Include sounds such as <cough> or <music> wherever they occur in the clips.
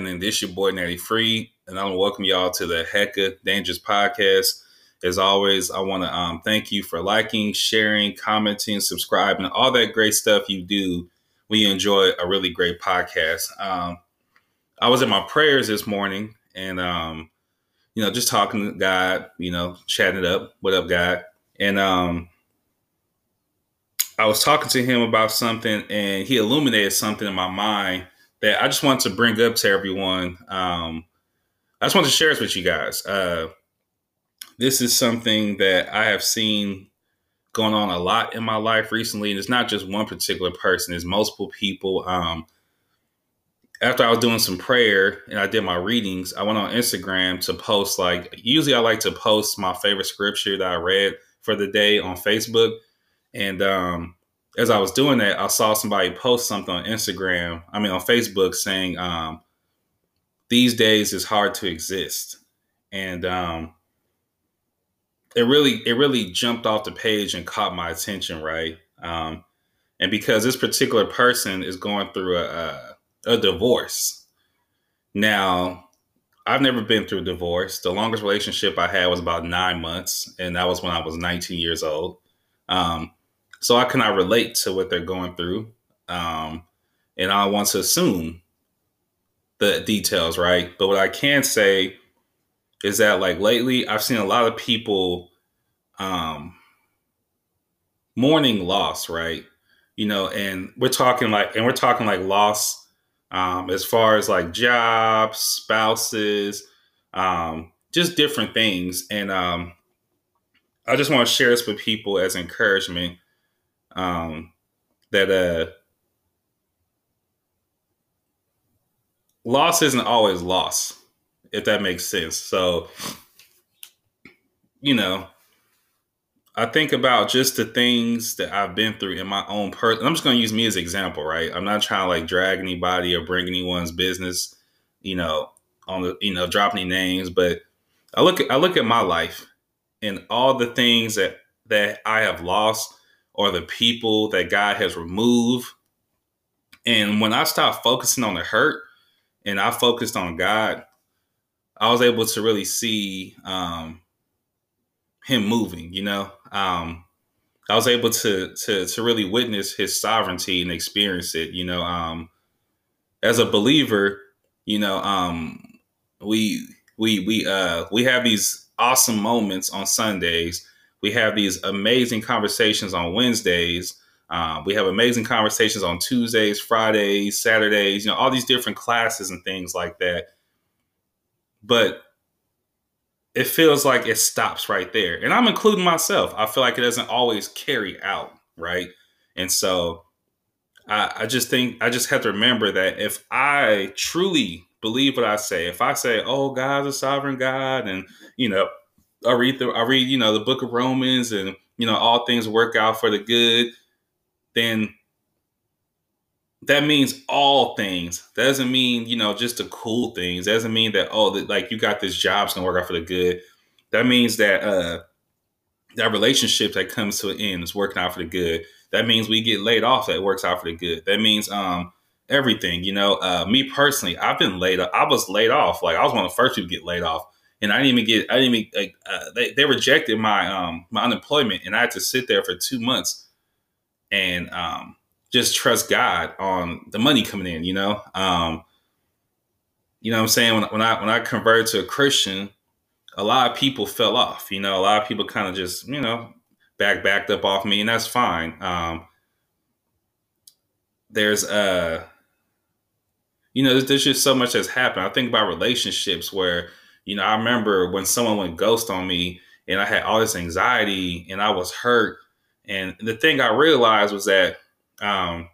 Happening? This your boy Natty Free, and I want to welcome y'all to the Hecka Dangerous Podcast. As always, I want to um, thank you for liking, sharing, commenting, subscribing, all that great stuff you do We enjoy a really great podcast. Um, I was in my prayers this morning, and um, you know, just talking to God, you know, chatting it up. What up, God? And um, I was talking to him about something, and he illuminated something in my mind that I just want to bring up to everyone. Um, I just want to share this with you guys. Uh, this is something that I have seen going on a lot in my life recently, and it's not just one particular person; it's multiple people. Um, after I was doing some prayer and I did my readings, I went on Instagram to post like usually I like to post my favorite scripture that I read for the day on Facebook, and um, as I was doing that, I saw somebody post something on Instagram, I mean on Facebook saying, um, these days it's hard to exist. And um, it really it really jumped off the page and caught my attention, right? Um, and because this particular person is going through a, a, a divorce. Now, I've never been through divorce. The longest relationship I had was about nine months, and that was when I was 19 years old. Um, so I cannot relate to what they're going through. Um, and I want to assume the details, right? But what I can say is that like lately I've seen a lot of people um mourning loss, right? You know, and we're talking like and we're talking like loss um as far as like jobs, spouses, um, just different things. And um I just want to share this with people as encouragement um, that uh, loss isn't always loss, if that makes sense. So, you know, I think about just the things that I've been through in my own person. I'm just going to use me as example, right? I'm not trying to like drag anybody or bring anyone's business, you know, on the, you know, drop any names, but I look at, I look at my life and all the things that, that I have lost or the people that God has removed. And when I stopped focusing on the hurt and I focused on God, I was able to really see um, Him moving. You know, um, I was able to to to really witness His sovereignty and experience it. You know, um, as a believer, you know, um, we we we uh, we have these awesome moments on Sundays we have these amazing conversations on Wednesdays. Um, we have amazing conversations on Tuesdays, Fridays, Saturdays, you know, all these different classes and things like that. But it feels like it stops right there. And I'm including myself. I feel like it doesn't always carry out, right? And so I, I just think I just have to remember that if I truly believe what I say, if I say, oh, God's a sovereign God, and, you know, I read the I read you know the book of Romans and you know all things work out for the good, then that means all things. That doesn't mean you know just the cool things. That doesn't mean that oh that, like you got this job's gonna work out for the good. That means that uh that relationship that comes to an end is working out for the good. That means we get laid off that works out for the good. That means um everything. You know, uh, me personally, I've been laid. I was laid off. Like I was one of the first people to get laid off and I didn't even get I didn't even like uh, they, they rejected my um my unemployment and I had to sit there for two months and um just trust God on the money coming in, you know. Um you know what I'm saying when when I when I converted to a Christian, a lot of people fell off, you know, a lot of people kind of just, you know, back backed up off me and that's fine. Um there's uh you know, there's, there's just so much that's happened. I think about relationships where you know, I remember when someone went ghost on me and I had all this anxiety and I was hurt. And the thing I realized was that, um,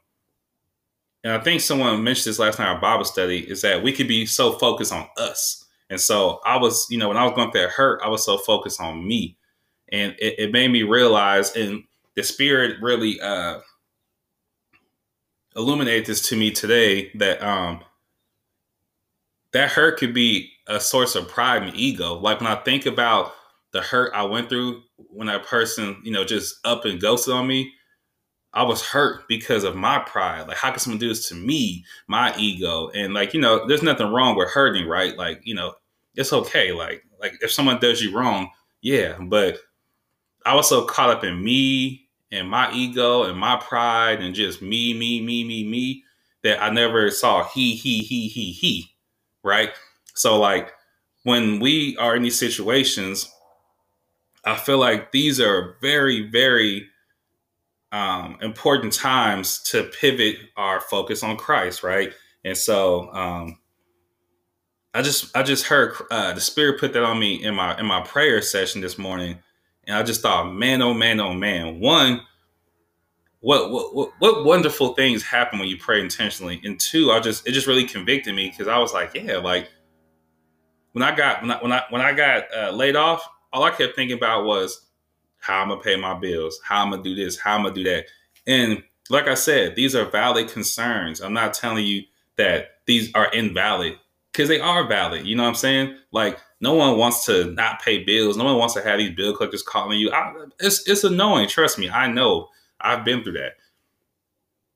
and I think someone mentioned this last night at Bible study, is that we could be so focused on us. And so I was, you know, when I was going through that hurt, I was so focused on me. And it, it made me realize, and the spirit really uh, illuminated this to me today that um, that hurt could be a source of pride and ego. Like when I think about the hurt I went through when that person, you know, just up and ghosted on me, I was hurt because of my pride. Like, how can someone do this to me, my ego? And like, you know, there's nothing wrong with hurting, right? Like, you know, it's okay. Like, like if someone does you wrong, yeah. But I was so caught up in me and my ego and my pride and just me, me, me, me, me that I never saw he, he, he, he, he. Right. So like when we are in these situations, I feel like these are very, very um, important times to pivot our focus on Christ, right? And so um, I just I just heard uh, the Spirit put that on me in my in my prayer session this morning, and I just thought, man, oh man, oh man, one. What, what what wonderful things happen when you pray intentionally and two i just it just really convicted me because i was like yeah like when i got when i when i, when I got uh, laid off all i kept thinking about was how I'm gonna pay my bills, how I'm gonna do this, how I'm gonna do that. And like I said, these are valid concerns. I'm not telling you that these are invalid because they are valid. You know what I'm saying? Like no one wants to not pay bills. No one wants to have these bill collectors calling you. I, it's it's annoying. Trust me, I know. I've been through that.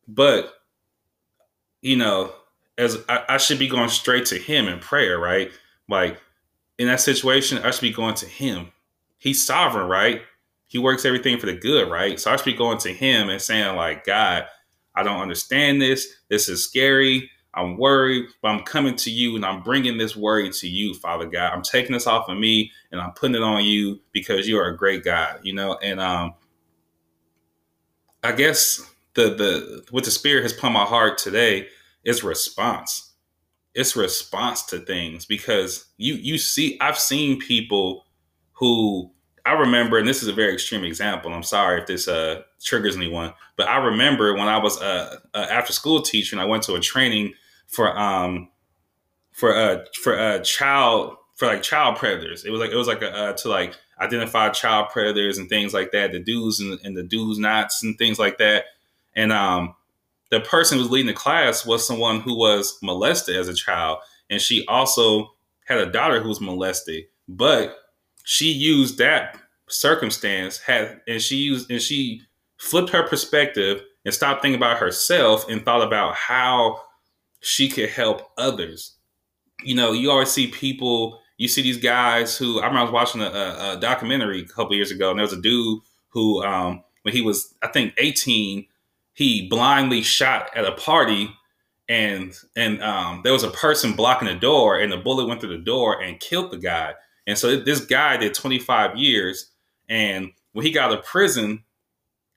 But you know, as I, I should be going straight to Him in prayer, right? Like in that situation, I should be going to Him. He's sovereign, right? he works everything for the good, right? So I should be going to him and saying, like, God, I don't understand this. This is scary. I'm worried, but I'm coming to you and I'm bringing this worry to you, Father God. I'm taking this off of me and I'm putting it on you because you are a great God, you know? And um I guess the the what the spirit has put my heart today is response. It's response to things because you you see I've seen people who I remember, and this is a very extreme example. I'm sorry if this uh, triggers anyone, but I remember when I was uh, a after school teacher and I went to a training for um for a for a uh, child for like child predators. It was like it was like a, uh, to like identify child predators and things like that, the do's and, and the do's nots and things like that. And um, the person who was leading the class was someone who was molested as a child, and she also had a daughter who was molested, but she used that circumstance had and she used and she flipped her perspective and stopped thinking about herself and thought about how she could help others. You know, you always see people, you see these guys who I remember I was watching a, a documentary a couple years ago, and there was a dude who, um, when he was, I think, 18, he blindly shot at a party and and um, there was a person blocking the door and the bullet went through the door and killed the guy and so this guy did 25 years and when he got out of prison,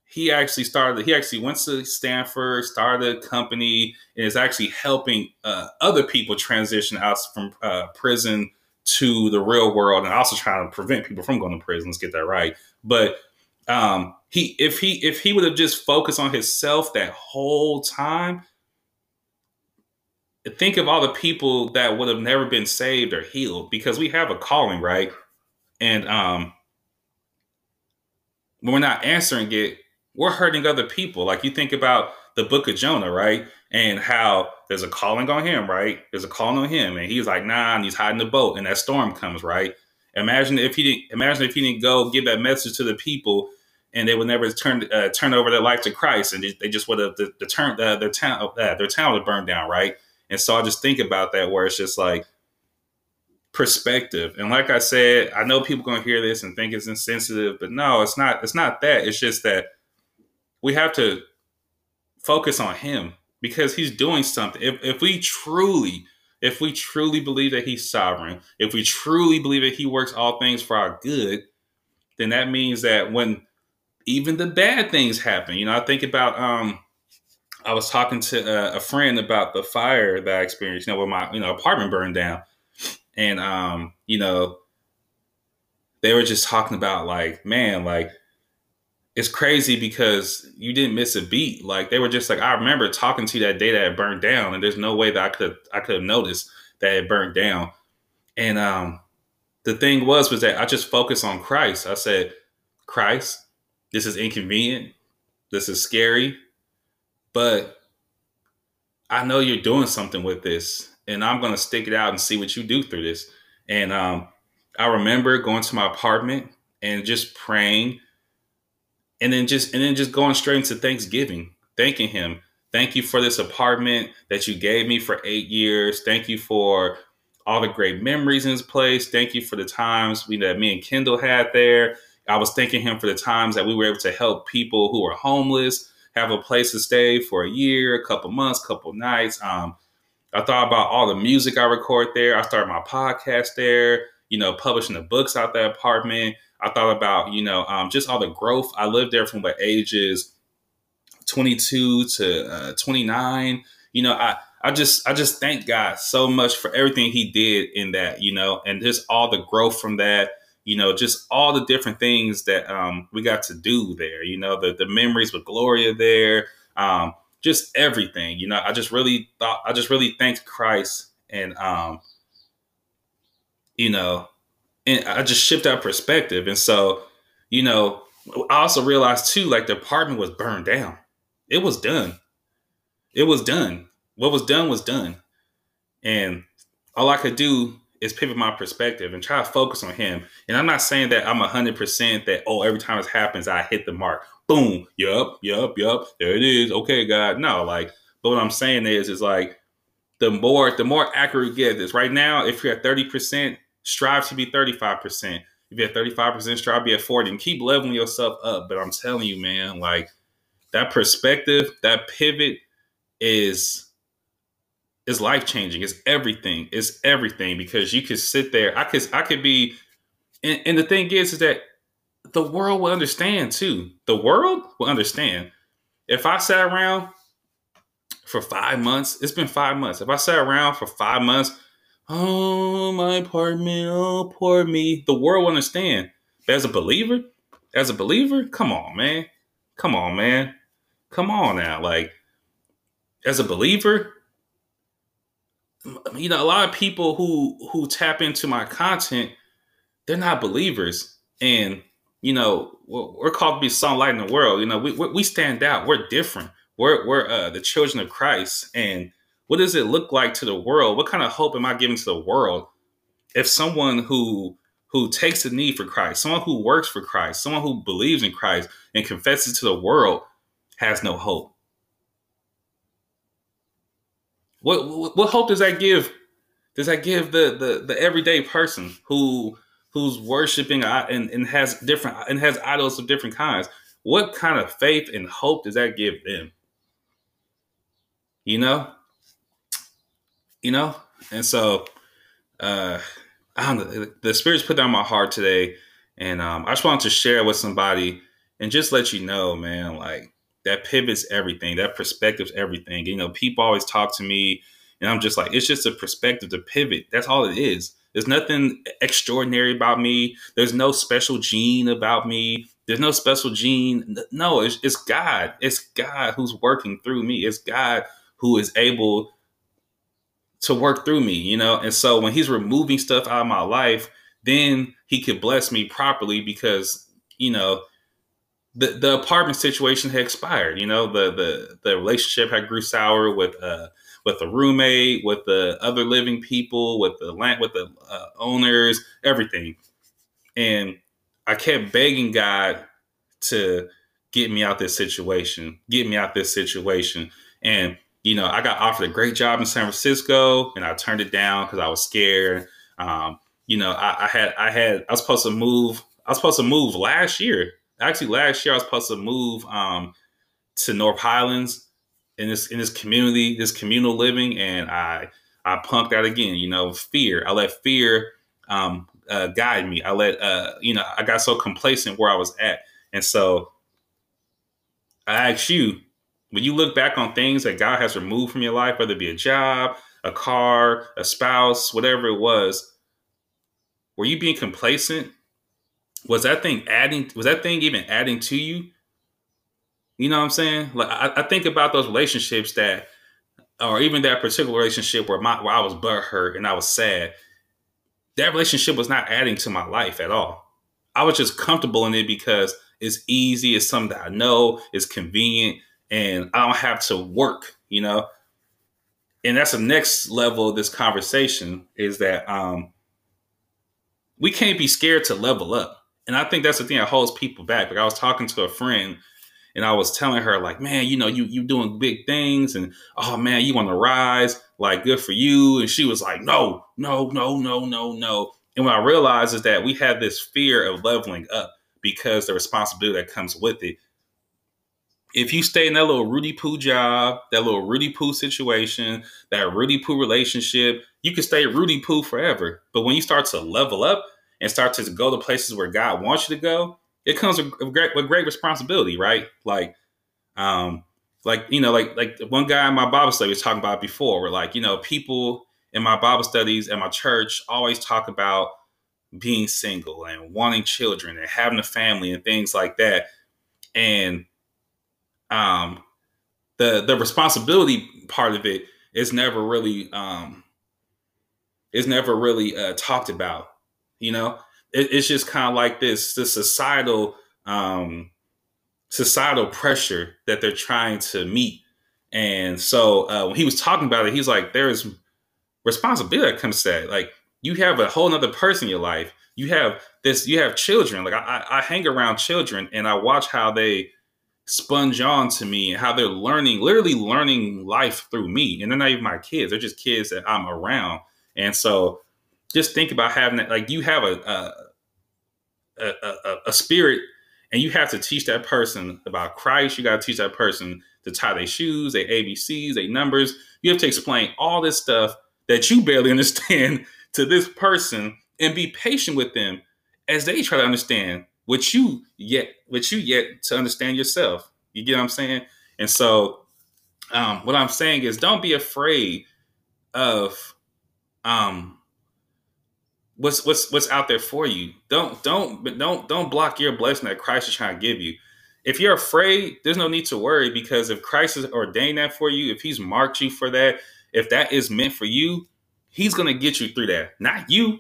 he actually started, he actually went to Stanford, started a company, and is actually helping uh, other people transition out from uh, prison to the real world and also trying to prevent people from going to prison. Let's get that right. But um, he, if he, if he would have just focused on himself that whole time, think of all the people that would have never been saved or healed because we have a calling, right? And um, when we're not answering it, we're hurting other people. Like you think about the book of Jonah, right? And how there's a calling on him, right? There's a calling on him, and he's like, nah, and he's hiding the boat, and that storm comes, right? Imagine if he didn't. Imagine if he didn't go give that message to the people, and they would never turn uh, turn over their life to Christ, and they just would have the, the turn uh, their town uh, their town would burn down, right? And so I just think about that, where it's just like perspective. And like I said, I know people gonna hear this and think it's insensitive, but no, it's not. It's not that. It's just that we have to focus on him because he's doing something. If if we truly, if we truly believe that he's sovereign, if we truly believe that he works all things for our good, then that means that when even the bad things happen, you know, I think about um I was talking to a, a friend about the fire that I experienced, you know, when my you know apartment burned down. And um, you know, they were just talking about like, man, like it's crazy because you didn't miss a beat. Like they were just like, I remember talking to you that day that it burned down, and there's no way that I could I could have noticed that it burned down. And um, the thing was was that I just focused on Christ. I said, Christ, this is inconvenient, this is scary, but I know you're doing something with this and I'm gonna stick it out and see what you do through this. And um, I remember going to my apartment and just praying and then just and then just going straight into Thanksgiving, thanking him. Thank you for this apartment that you gave me for eight years. Thank you for all the great memories in this place. Thank you for the times we that me and Kendall had there. I was thanking him for the times that we were able to help people who are homeless have a place to stay for a year, a couple months, couple nights. Um, I thought about all the music I record there. I started my podcast there. You know, publishing the books out that apartment. I thought about you know um, just all the growth. I lived there from the ages 22 to uh, 29. You know, I I just I just thank God so much for everything He did in that. You know, and just all the growth from that you know, just all the different things that um, we got to do there. You know, the the memories with Gloria there, um, just everything. You know, I just really thought, I just really thanked Christ, and um, you know, and I just shifted that perspective. And so, you know, I also realized too, like the apartment was burned down. It was done. It was done. What was done was done, and all I could do is pivot my perspective and try to focus on him. And I'm not saying that I'm hundred percent that oh every time it happens I hit the mark. Boom. Yup. Yup. Yup. There it is. Okay, God. No, like, but what I'm saying is, is like the more the more accurate you get this. Right now, if you're at thirty percent, strive to be thirty five percent. If you're at thirty five percent, strive to be at forty, and keep leveling yourself up. But I'm telling you, man, like that perspective, that pivot is is life changing. It's everything. It's everything because you could sit there. I could I could be, and, and the thing is, is that the world will understand too. The world will understand. If I sat around for five months, it's been five months. If I sat around for five months, oh my apartment, oh poor me, the world will understand. But as a believer, as a believer, come on, man, come on, man, come on now. Like as a believer, you know, a lot of people who who tap into my content, they're not believers, and you know, we're called to be sunlight in the world. You know, we we stand out. We're different. We're we're uh, the children of Christ, and what does it look like to the world? What kind of hope am I giving to the world if someone who who takes the need for Christ, someone who works for Christ, someone who believes in Christ and confesses to the world has no hope? What what hope does that give? Does that give the the, the everyday person who who's worshiping and, and has different and has idols of different kinds? What kind of faith and hope does that give them? You know, you know, and so uh, I don't know. The spirits put down my heart today, and um, I just wanted to share with somebody and just let you know, man, like that pivots everything. That perspective's everything. You know, people always talk to me, and I'm just like, it's just a perspective to pivot. That's all it is. There's nothing extraordinary about me. There's no special gene about me. There's no special gene. No, it's, it's God. It's God who's working through me. It's God who is able to work through me, you know? And so when he's removing stuff out of my life, then he could bless me properly because, you know, the, the apartment situation had expired. You know, the the the relationship had grew sour with uh with the roommate, with the other living people, with the land, with the uh, owners, everything. And I kept begging God to get me out this situation, get me out this situation. And you know, I got offered a great job in San Francisco, and I turned it down because I was scared. Um, you know, I, I had I had I was supposed to move. I was supposed to move last year actually last year I was supposed to move um, to North Highlands in this in this community, this communal living, and I I punked out again. You know, fear. I let fear um, uh, guide me. I let uh, you know I got so complacent where I was at, and so I asked you when you look back on things that God has removed from your life, whether it be a job, a car, a spouse, whatever it was. Were you being complacent? Was that thing adding was that thing even adding to you? You know what i'm saying? Like i, I think about those relationships that or even that particular relationship where my where i was hurt and i was sad. That relationship was not adding to my life at all. I was just comfortable in it because it's easy it's something that i know it's convenient and i don't have to work you know and that's the next level of this conversation is that um we can't be scared to level up And I think that's the thing that holds people back. Like I was talking to a friend and I was telling her, like, man, you know, you you doing big things and oh man, you want to rise, like good for you. And she was like, no, no, no, no, no, no. And what I realized is that we have this fear of leveling up because the responsibility that comes with it. If you stay in that little Rudy Poo job, that little Rudy Poo situation, that Rudy Poo relationship, you can stay Rudy Poo forever. But when you start to level up and start to go to places where God wants you to go, it comes with great, with great responsibility, right? Like, um, like you know, like like one guy in my Bible study was talking about before, where like you know, people in my Bible studies at my church always talk about being single and wanting children and having a family and things like that, and um, the the responsibility part of it is never really um is never really uh, talked about, you know it, it's just kind of like this this societal um, societal pressure that they're trying to meet. And so uh, when he was talking about it, he's like, there's responsibility that comes to that. Like you have a whole other person in your life. You have this, you have children. Like I, I hang around children and I watch how they sponge on to me and how they're learning, literally learning life through me. And they're not even my kids. They're just kids that I'm around. And so just think about having that. Like you have a, a, a, a spirit, and you have to teach that person about Christ. You got to teach that person to tie their shoes, their ABCs, their numbers. You have to explain all this stuff that you barely <laughs> understand to this person, and be patient with them as they try to understand what you yet what you yet to understand yourself. You get what I'm saying? And so, um, what I'm saying is, don't be afraid of um, what's what's what's out there for you. Don't don't don't don't block your blessing that Christ is trying to give you. If you're afraid, there's no need to worry because if Christ has ordained that for you, if He's marked you for that, if that is meant for you, He's gonna get you through that. Not you.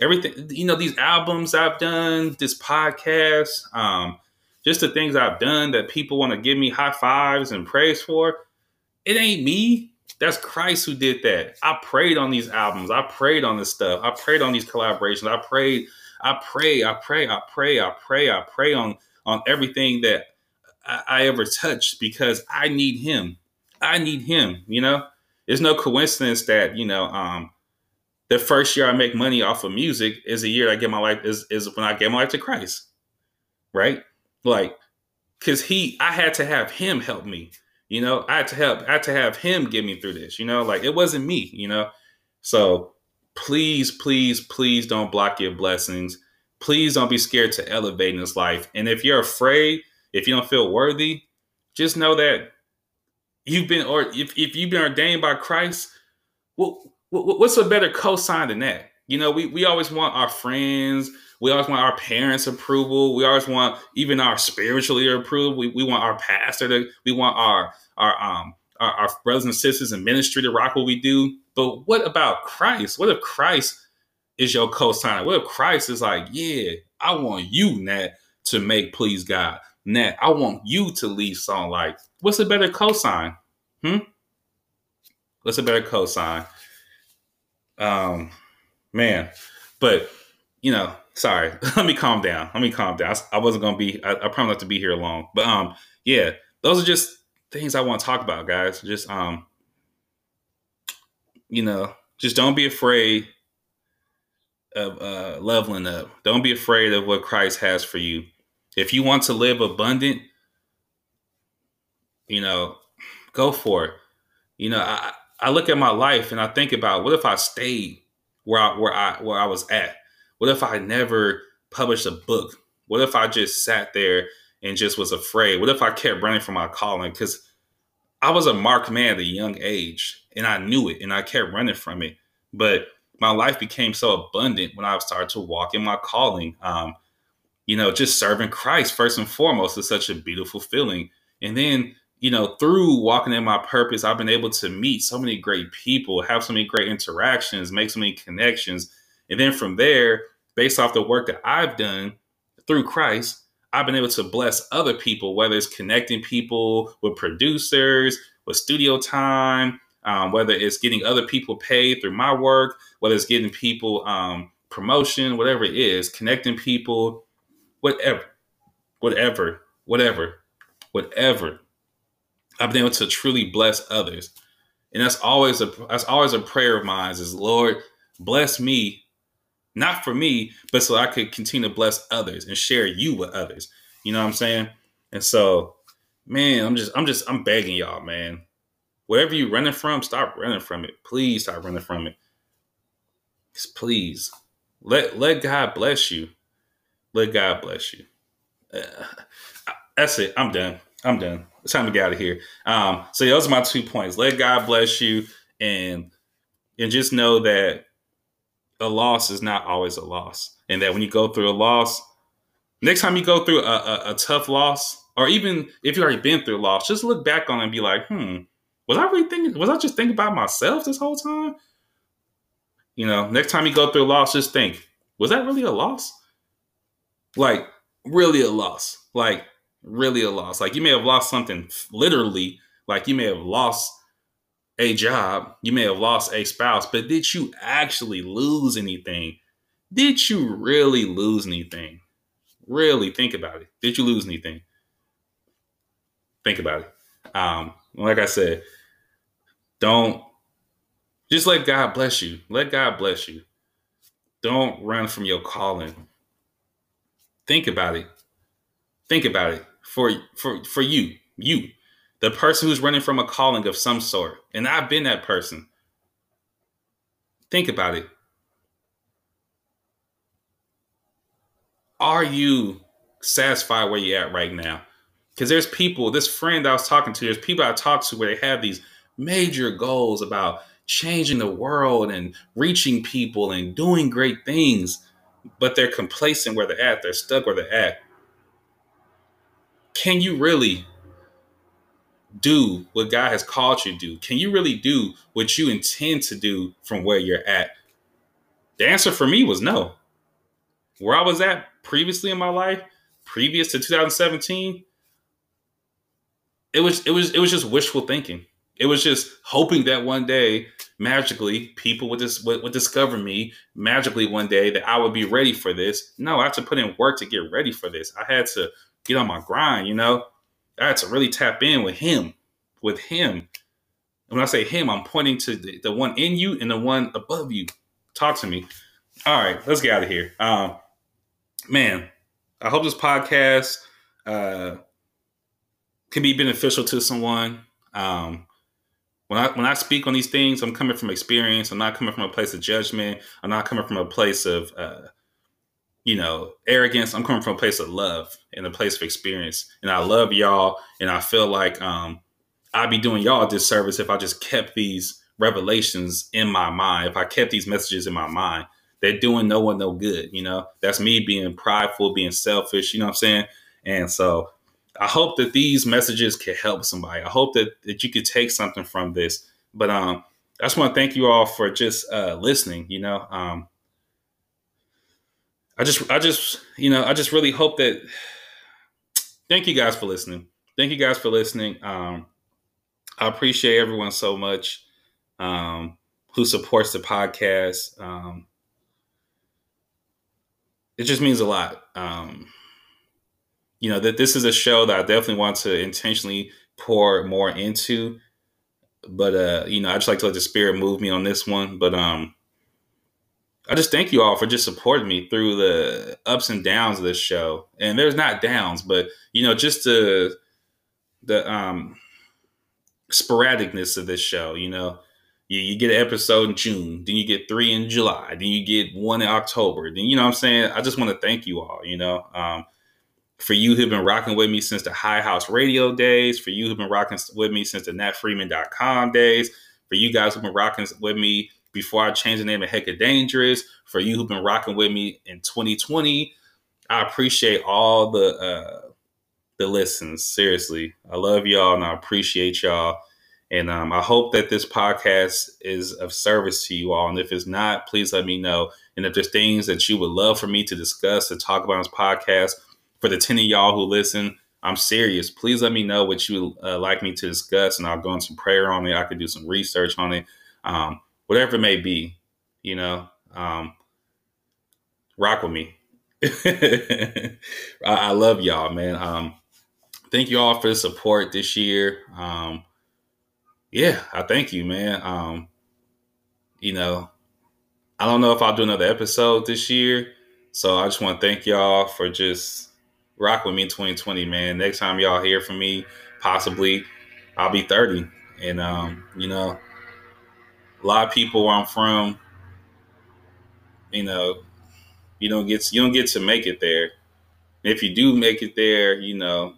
Everything you know, these albums I've done, this podcast, um, just the things I've done that people want to give me high fives and praise for. It ain't me. That's Christ who did that. I prayed on these albums. I prayed on this stuff. I prayed on these collaborations. I prayed, I pray, I pray, I pray, I pray, I pray on on everything that I, I ever touched because I need him. I need him, you know? There's no coincidence that, you know, um, the first year I make money off of music is the year I get my life is is when I gave my life to Christ. Right? Like, cause he I had to have him help me. You know, I had to help, I had to have him get me through this, you know, like it wasn't me, you know. So please, please, please don't block your blessings. Please don't be scared to elevate in this life. And if you're afraid, if you don't feel worthy, just know that you've been or if, if you've been ordained by Christ, well, what's a better cosign than that? You know, we, we always want our friends, we always want our parents' approval. We always want even our spiritually approval. We, we want our pastor to, we want our, our, um, our, our brothers and sisters in ministry to rock what we do. But what about Christ? What if Christ is your co-signer? What if Christ is like, yeah, I want you, Nat, to make please God. Nat, I want you to lead song like, what's a better cosign? Hmm? What's a better cosign? Um, man, but you know, sorry. <laughs> Let me calm down. Let me calm down. I, wasn't gonna be. I, I promise not to be here long. But um, yeah, those are just things I want to talk about, guys. Just um, you know, just don't be afraid of uh, leveling up. Don't be afraid of what Christ has for you. If you want to live abundant, you know, go for it. You know, I I look at my life and I think about what if I stayed where I where I where I was at what if I never published a book? What if I just sat there and just was afraid? What if I kept running from my calling? Because I was a marked man at a young age and I knew it and I kept running from it. But my life became so abundant when I started to walk in my calling. Um, you know, just serving Christ first and foremost is such a beautiful feeling. And then, you know, through walking in my purpose, I've been able to meet so many great people, have so many great interactions, make so many connections and then from there, based off the work that I've done through Christ, I've been able to bless other people, whether it's connecting people with producers, with studio time, um, whether it's getting other people paid through my work, whether it's getting people um, promotion, whatever it is, connecting people. whatever, whatever, whatever, whatever. I've been able to truly bless others. And that's always a that's always a prayer of mine is Lord, bless me, not for me, but so I could continue to bless others and share you with others. You know what I'm saying? And so, man, I'm just I'm just I'm begging y'all, man. Wherever you're running from, stop running from it. Please stop running from it. Just please. Let let God bless you. Let God bless you. Uh, that's it. I'm done. I'm done. It's time to get out of here. Um, so those are my two points. Let God bless you, and and just know that a loss is not always a loss, and that when you go through a loss, next time you go through a, a, a tough loss, or even if you've already been through a loss, just look back on it and be like, hmm, was I really thinking? Was I just thinking about myself this whole time? You know, next time you go through a loss, just think, was that really a loss? Like, really a loss. Like, really a loss. Like, you may have lost something literally, like, you may have lost a job, you may have lost a spouse, but did you actually lose anything? Did you really lose anything? Really think about it. Did you lose anything? Think about it. Um, like I said, don't just let God bless you. Let God bless you. Don't run from your calling. Think about it. Think about it for for for you, you, the person who's running from a calling of some sort. And I've been that person. Think about it. Are you satisfied where you're at right now? Because there's people, this friend I was talking to, there's people I talked to where they have these major goals about changing the world and reaching people and doing great things, but they're complacent where they're at. They're stuck where they're at. Can you really do what God has called you to do? Can you really do what you intend to do from where you're at? The answer for me was no. Where I was at previously in my life, previous to 2017, it was it was it was just wishful thinking. It was just hoping that one day, magically, people would just would, would discover me magically one day that I would be ready for this. No, I had to put in work to get ready for this. I had to get on my grind. You know, I had to really tap in with him, with him. And when I say him, I'm pointing to the, the one in you and the one above you. Talk to me. All right, let's get out of here. Um, man, I hope this podcast uh, can be beneficial to someone. Um, when I when I speak on these things, I'm coming from experience. I'm not coming from a place of judgment. I'm not coming from a place of uh, you know arrogance. I'm coming from a place of love and a place of experience. And I love y'all, and I feel like um, I'd be doing y'all a disservice if I just kept these revelations in my mind. If I kept these messages in my mind, they're doing no one no good. You know, that's me being prideful, being selfish. You know what I'm saying? And so I hope that these messages can help somebody. I hope that, that you could take something from this. But um, I just want to thank you all for just uh, listening. You know, um, I just, I just, you know, I just really hope that. Thank you guys for listening. Thank you guys for listening. Um, I appreciate everyone so much um, who supports the podcast. Um, it just means a lot. Um, you know that this is a show that I definitely want to intentionally pour more into. But uh, you know, I just like to let the spirit move me on this one. But um, I just thank you all for just supporting me through the ups and downs of this show. And there's not downs, but you know, just the the um sporadicness of this show. You know, you, you get an episode in June, then you get three in July, then you get one in October. Then you know what I'm saying? I just want to thank you all, you know. Um, for you who've been rocking with me since the High House Radio days, for you who've been rocking with me since the natfreeman.com days, for you guys who've been rocking with me before I change the name of Hecka Dangerous, for you who've been rocking with me in 2020, I appreciate all the uh, the listens. Seriously, I love y'all and I appreciate y'all. And um, I hope that this podcast is of service to you all. And if it's not, please let me know. And if there's things that you would love for me to discuss to talk about on this podcast, for the 10 of y'all who listen, I'm serious. Please let me know what you uh, like me to discuss, and I'll go on some prayer on it. I could do some research on it, um, whatever it may be. You know, um, rock with me. <laughs> I, I, love y'all, man. Um, thank you all for the support this year. Um, yeah, I thank you, man. Um, you know, I don't know if I'll do another episode this year. So I just want to thank y'all for just rock with me in 2020, man. Next time y'all hear from me, possibly I'll be 30. And um, you know, a lot of people where I'm from, you know, you don't get you don't get to make it there. if you do make it there, you know,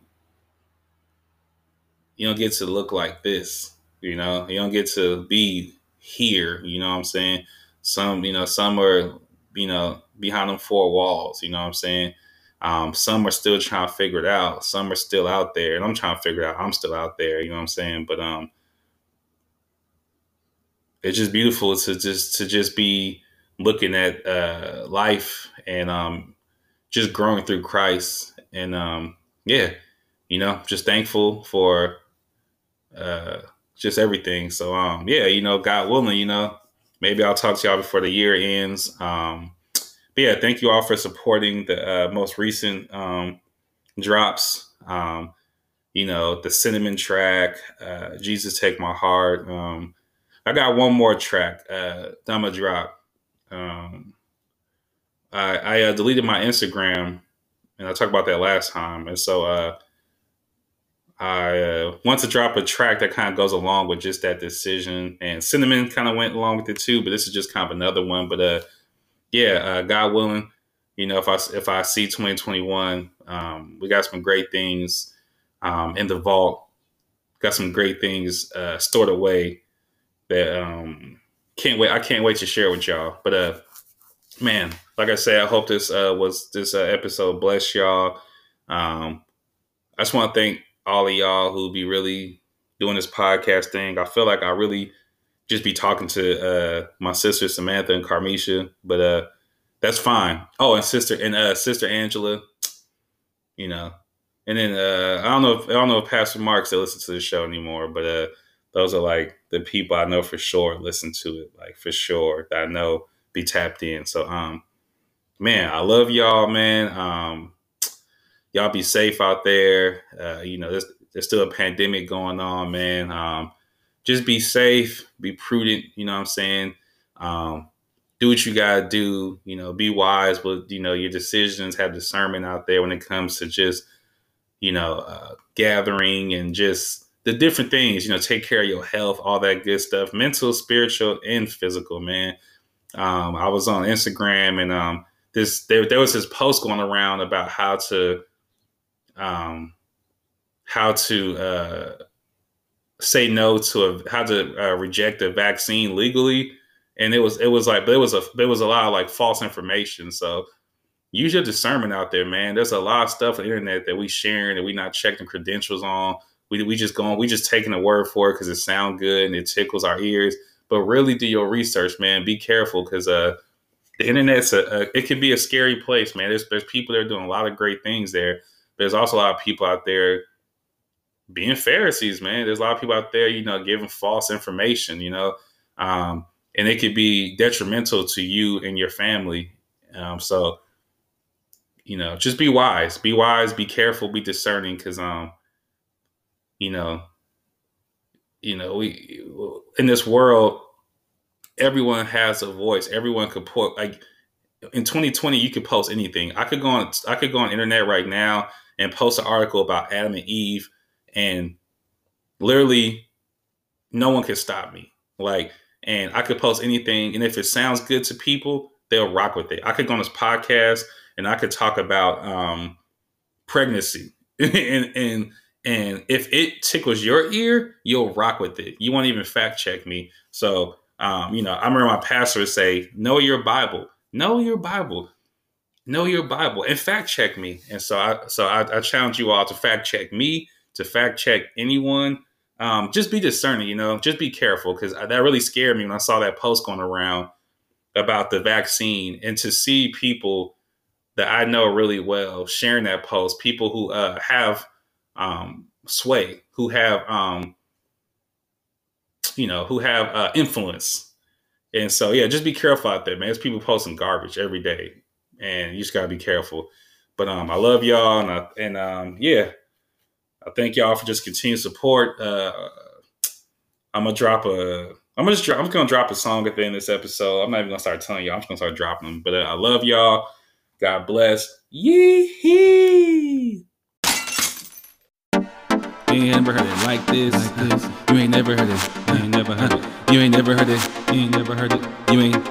you don't get to look like this. You know, you don't get to be here. You know what I'm saying? Some, you know, some are, you know, behind them four walls. You know what I'm saying? Um, some are still trying to figure it out. Some are still out there, and I'm trying to figure out. I'm still out there. You know what I'm saying? But um, it's just beautiful to just to just be looking at uh, life and um, just growing through Christ. And um, yeah, you know, just thankful for uh, just everything. So um, yeah, you know, God willing, you know, maybe I'll talk to y'all before the year ends. Um, but yeah, thank you all for supporting the uh, most recent um, drops. Um, you know, the cinnamon track, uh, Jesus Take My Heart. Um, I got one more track uh, that I'm gonna drop. Um, I, I uh, deleted my Instagram, and I talked about that last time, and so uh, I uh, want to drop a track that kind of goes along with just that decision. And Cinnamon kind of went along with it too, but this is just kind of another one. But uh, yeah, uh, God willing, you know, if I if I see 2021, um, we got some great things um, in the vault. Got some great things stored away that um, can't wait. I can't wait to share with y'all. But uh, man, like I said, I hope this uh, was this uh, episode bless y'all. Um, I just want to thank all of y'all who be really doing this podcast thing. I feel like I really just be talking to uh, my sister Samantha and Carmisha, but uh, that's fine. Oh, and sister and uh, sister Angela, you know, and then uh, I don't know if I don't know if Pastor Mark still listens to the show anymore, but uh, those are like the people I know for sure listen to it, like for sure that I know be tapped in. So um, man, I love y'all, man. Um, y'all be safe out there. Uh, you know, there's, there's still a pandemic going on, man. Um, just be safe, be prudent. You know what I'm saying? Um, do what you gotta do. You know, be wise with you know your decisions. Have discernment out there when it comes to just you know uh, gathering and just the different things. You know, take care of your health, all that good stuff, mental, spiritual, and physical. Man, um, I was on Instagram and um, this there, there was this post going around about how to um, how to uh, say no to a how to uh, reject a vaccine legally, and it was it was like there was a there was a lot of like false information. So use your discernment out there, man. There's a lot of stuff on the internet that we sharing that we not checking credentials on. We we just going we just taking a word for it because it sounds good and it tickles our ears. But really do your research, man. Be careful because uh the internet's a, a, it can be a scary place, man. There's there's people that are doing a lot of great things there there's also a lot of people out there being Pharisees, man. There's a lot of people out there, you know, giving false information, you know, um, and it could be detrimental to you and your family. Um, so, you know, just be wise, be wise, be careful, be discerning, because, um, you know, you know, we in this world, everyone has a voice. Everyone could put like in 2020, you could post anything. I could go on, I could go on internet right now and post an article about Adam and Eve, and literally no one could stop me. Like, and I could post anything, and if it sounds good to people, they'll rock with it. I could go on this podcast and I could talk about um, pregnancy, <laughs> and and and if it tickles your ear, you'll rock with it. You won't even fact check me. So, um, you know, I remember my pastor would say, "Know your Bible. Know your Bible." know your Bible and fact check me. And so I so I, I challenge you all to fact check me, to fact check anyone. Um, just be discerning, you know, just be careful because that really scared me when I saw that post going around about the vaccine and to see people that I know really well sharing that post, people who uh, have um, sway, who have, um, you know, who have uh, influence. And so, yeah, just be careful out there, man. There's people posting garbage every day and you just gotta be careful. But um, I love y'all, and I, and um, yeah, I thank y'all for just continued support. Uh, I'm gonna drop a. I'm gonna just drop, I'm just gonna drop a song at the end of this episode. I'm not even gonna start telling y'all. I'm just gonna start dropping them. But uh, I love y'all. God bless. Yee You ain't never heard it like this. Like this. You ain't never heard it. You ain't never heard it. You ain't never heard it. You ain't never heard it. You ain't.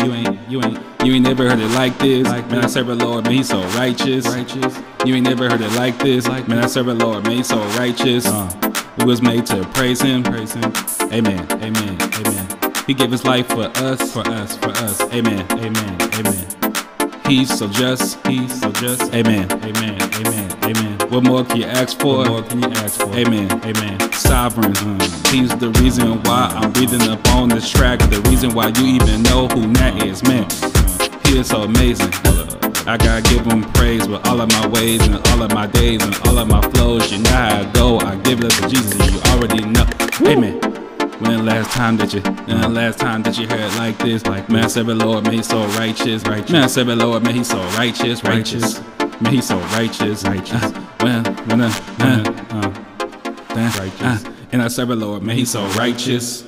You ain't. You ain't. You ain't never heard it like this. Like man, I serve a Lord, man, he's so righteous. Righteous. You ain't never heard it like this. Like man, I serve a Lord, man, he's so righteous. Uh. We was made to praise him. Praise him. Amen. Amen. Amen. He gave his life for us. For us. For us. Amen. Amen. Amen. He's so just. peace, so just. Amen. Amen. Amen. Amen. What more can you ask for? What more can you ask for? Amen. Amen. Sovereign. Mm. He's the reason why I'm breathing up on this track. The reason why you even know who that is, man. He is so amazing. I gotta give him praise with all of my ways and all of my days and all of my flows. You know how I go. I give it up to Jesus. You already know. Amen. When the last time that you, when last time that you heard like this, like man, the Lord, man, he's so righteous, righteous. Man, I serve the Lord, man, he's so righteous, righteous. Man, he's so righteous, righteous. Uh, when, when, uh, uh, uh, uh, righteous. Uh, and I serve the Lord, man, he's so righteous.